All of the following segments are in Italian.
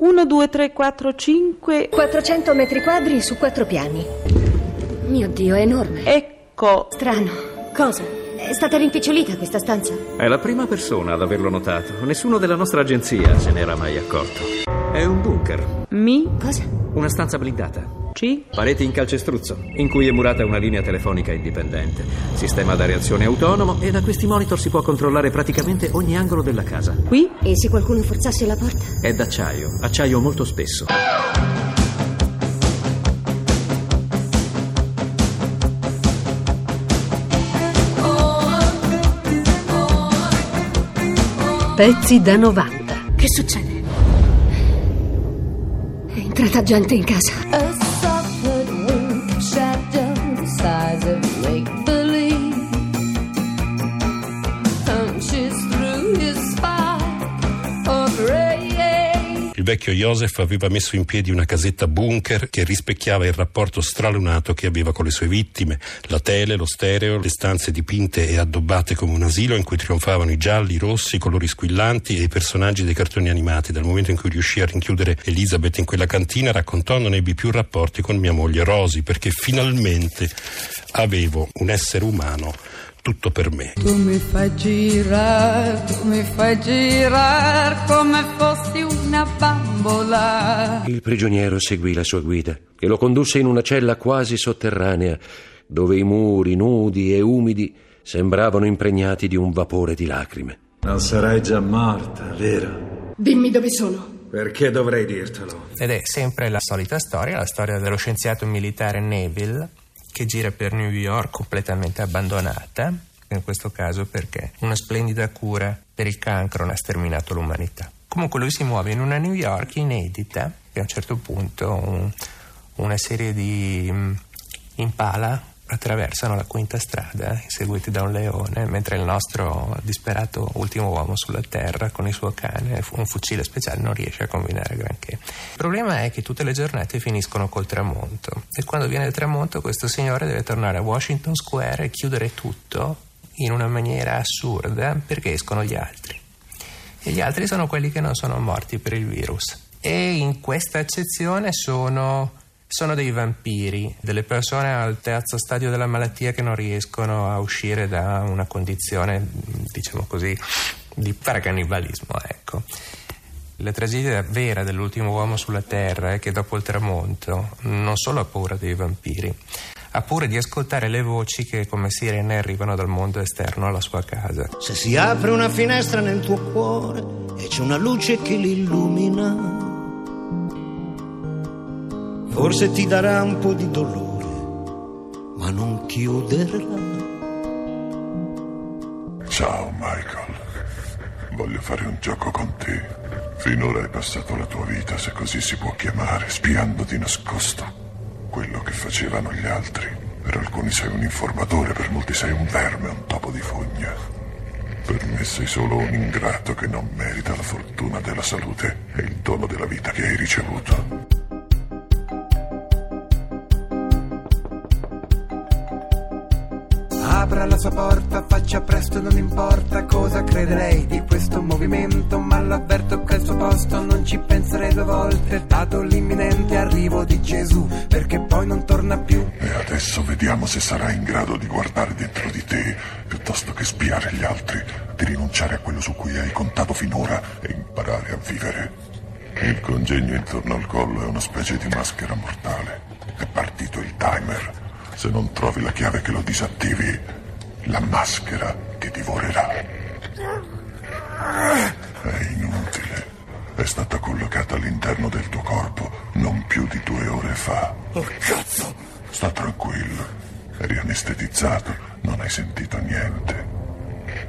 1, 2, 3, 4, 5. 400 metri quadri su quattro piani. Mio Dio, è enorme. Ecco. Strano. Cosa? È stata rimpicciolita questa stanza? È la prima persona ad averlo notato. Nessuno della nostra agenzia se n'era mai accorto. È un bunker, Mi. Cosa? una stanza blindata. C. Pareti in calcestruzzo, in cui è murata una linea telefonica indipendente. Sistema da reazione autonomo e da questi monitor si può controllare praticamente ogni angolo della casa. Qui. E se qualcuno forzasse la porta? È d'acciaio, acciaio molto spesso. Pezzi da 90. Che succede? È entrata gente in casa. Il vecchio Joseph aveva messo in piedi una casetta bunker che rispecchiava il rapporto stralunato che aveva con le sue vittime, la tele, lo stereo, le stanze dipinte e addobbate come un asilo in cui trionfavano i gialli, i rossi, i colori squillanti e i personaggi dei cartoni animati. Dal momento in cui riuscì a rinchiudere Elizabeth in quella cantina, raccontò non ebbi più rapporti con mia moglie Rosy perché finalmente avevo un essere umano tutto per me. Tu mi fai girare, tu mi fai girare come fossi una bambola. Il prigioniero seguì la sua guida, che lo condusse in una cella quasi sotterranea, dove i muri nudi e umidi sembravano impregnati di un vapore di lacrime. Non sarai già morta, vero? Dimmi dove sono. Perché dovrei dirtelo? Ed è sempre la solita storia, la storia dello scienziato militare Neville che gira per New York completamente abbandonata, in questo caso perché una splendida cura per il cancro non ha sterminato l'umanità. Comunque lui si muove in una New York inedita e a un certo punto un- una serie di mm, impala attraversano la quinta strada seguiti da un leone mentre il nostro disperato ultimo uomo sulla terra con il suo cane un fucile speciale non riesce a combinare granché. Il problema è che tutte le giornate finiscono col tramonto. E quando viene il tramonto questo signore deve tornare a Washington Square e chiudere tutto in una maniera assurda perché escono gli altri. E gli altri sono quelli che non sono morti per il virus. E in questa accezione sono, sono dei vampiri, delle persone al terzo stadio della malattia che non riescono a uscire da una condizione, diciamo così, di paracannibalismo, ecco. La tragedia vera dell'ultimo uomo sulla Terra è che dopo il tramonto non solo ha paura dei vampiri, ha paura di ascoltare le voci che come sirene arrivano dal mondo esterno alla sua casa. Se si apre una finestra nel tuo cuore e c'è una luce che l'illumina, forse ti darà un po' di dolore, ma non chiuderla. Ciao Michael, voglio fare un gioco con te. Finora hai passato la tua vita, se così si può chiamare, spiando di nascosto quello che facevano gli altri. Per alcuni sei un informatore, per molti sei un verme, un topo di fogna. Per me sei solo un ingrato che non merita la fortuna della salute e il dono della vita che hai ricevuto. Apra la sua porta, faccia presto, non importa cosa crede di questo movimento, ma l'avverto che al suo posto non ci penserei due volte, dato l'imminente arrivo di Gesù, perché poi non torna più. E adesso vediamo se sarai in grado di guardare dentro di te, piuttosto che spiare gli altri, di rinunciare a quello su cui hai contato finora e imparare a vivere. Il congegno intorno al collo è una specie di maschera mortale. È partito il timer. Se non trovi la chiave che lo disattivi, la maschera ti divorerà. È inutile. È stata collocata all'interno del tuo corpo non più di due ore fa. Oh cazzo! Sta tranquillo. Eri anestetizzato, non hai sentito niente.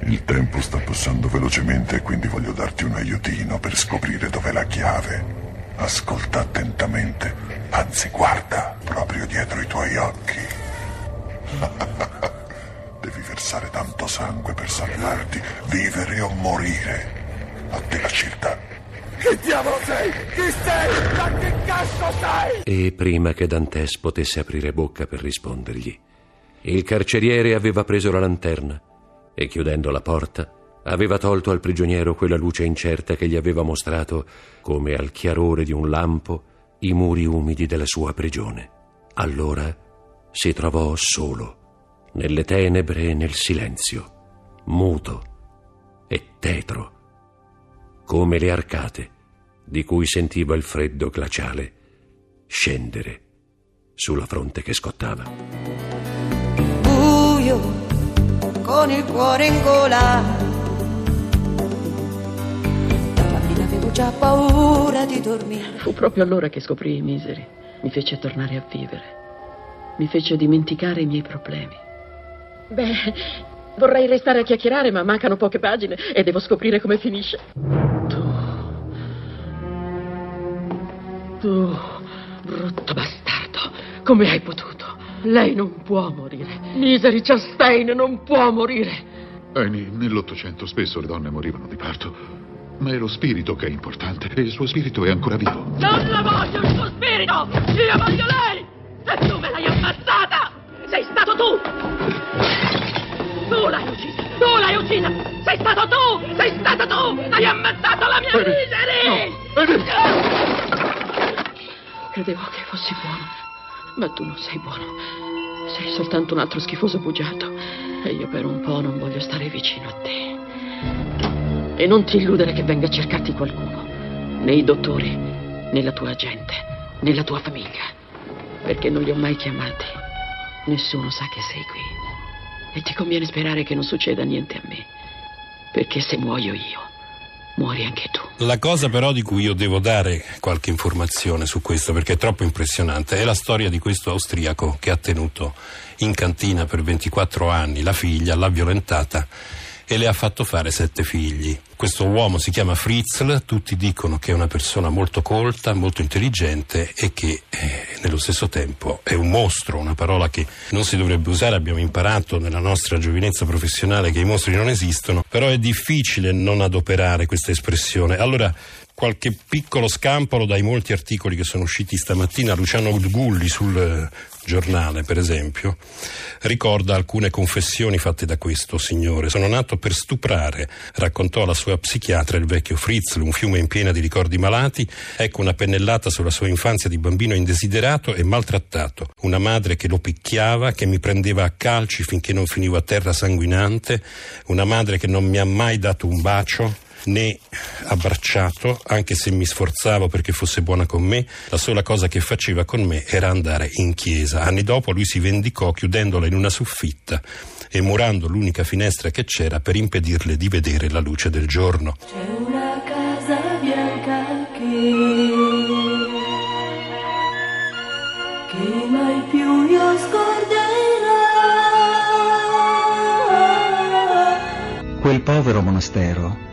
Il tempo sta passando velocemente e quindi voglio darti un aiutino per scoprire dov'è la chiave. Ascolta attentamente, anzi guarda proprio dietro i tuoi occhi. Versare tanto sangue per salvarti, vivere o morire. A te la scelta. Che diavolo sei? Chi sei? Ma che cazzo sei? E prima che Dantes potesse aprire bocca per rispondergli, il carceriere aveva preso la lanterna e chiudendo la porta aveva tolto al prigioniero quella luce incerta che gli aveva mostrato, come al chiarore di un lampo, i muri umidi della sua prigione. Allora si trovò solo, nelle tenebre e nel silenzio, muto e tetro, come le arcate di cui sentiva il freddo glaciale scendere sulla fronte che scottava. Buio, con il cuore in gola. Da bambina avevo già paura di dormire. Fu proprio allora che scoprì i miseri. Mi fece tornare a vivere. Mi fece dimenticare i miei problemi. Beh, vorrei restare a chiacchierare, ma mancano poche pagine e devo scoprire come finisce. Tu. Tu, brutto bastardo, come hai potuto? Lei non può morire. Miseri Chastain non può morire. Annie, nell'Ottocento spesso le donne morivano di parto, ma è lo spirito che è importante e il suo spirito è ancora vivo. Non la voglio il suo spirito! Io voglio lei! E tu me l'hai ammazzata! Sei stato tu! Tu l'hai uccisa! Tu l'hai uccisa! Sei stato tu! Sei stato tu! Hai ammazzato la mia Misery! Credevo che fossi buono, ma tu non sei buono. Sei soltanto un altro schifoso bugiardo. E io per un po' non voglio stare vicino a te. E non ti illudere che venga a cercarti qualcuno. Né i dottori, né la tua gente, né la tua famiglia. Perché non li ho mai chiamati. Nessuno sa che sei qui. E ti conviene sperare che non succeda niente a me. Perché se muoio io, muori anche tu. La cosa però di cui io devo dare qualche informazione su questo perché è troppo impressionante è la storia di questo austriaco che ha tenuto in cantina per 24 anni la figlia, l'ha violentata e le ha fatto fare sette figli. Questo uomo si chiama Fritzl, tutti dicono che è una persona molto colta, molto intelligente e che eh, nello stesso tempo è un mostro, una parola che non si dovrebbe usare, abbiamo imparato nella nostra giovinezza professionale che i mostri non esistono, però è difficile non adoperare questa espressione. Allora, qualche piccolo scampolo dai molti articoli che sono usciti stamattina, Luciano Gulli sul eh, giornale, per esempio, ricorda alcune confessioni fatte da questo signore. Sono nato per stuprare, raccontò alla sua psichiatra il vecchio Fritzl, un fiume in piena di ricordi malati. Ecco una pennellata sulla sua infanzia di bambino indesiderato e maltrattato. Una madre che lo picchiava, che mi prendeva a calci finché non finivo a terra sanguinante. Una madre che non mi ha mai dato un bacio né abbracciato, anche se mi sforzavo perché fosse buona con me, la sola cosa che faceva con me era andare in chiesa. Anni dopo lui si vendicò chiudendola in una soffitta e murando l'unica finestra che c'era per impedirle di vedere la luce del giorno. C'è una casa bianca che che mai più io scorderò. Quel povero monastero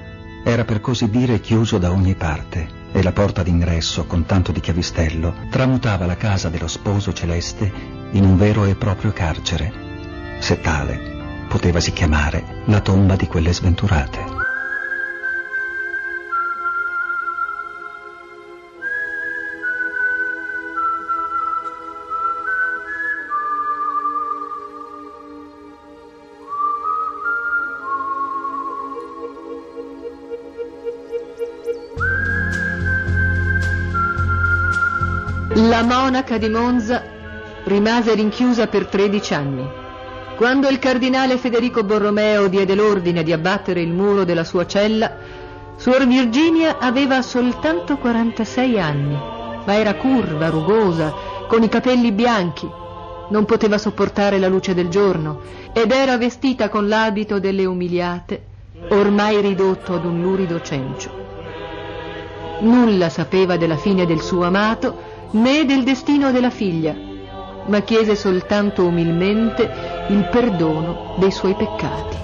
era per così dire chiuso da ogni parte e la porta d'ingresso, con tanto di chiavistello, tramutava la casa dello sposo celeste in un vero e proprio carcere, se tale potevasi chiamare la tomba di quelle sventurate. La monaca di Monza rimase rinchiusa per 13 anni. Quando il cardinale Federico Borromeo diede l'ordine di abbattere il muro della sua cella, Suor Virginia aveva soltanto 46 anni, ma era curva, rugosa, con i capelli bianchi. Non poteva sopportare la luce del giorno ed era vestita con l'abito delle umiliate, ormai ridotto ad un lurido cencio. Nulla sapeva della fine del suo amato né del destino della figlia, ma chiese soltanto umilmente il perdono dei suoi peccati.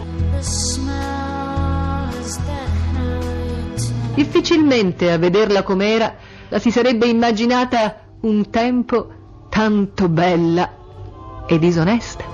Difficilmente a vederla com'era la si sarebbe immaginata un tempo tanto bella e disonesta.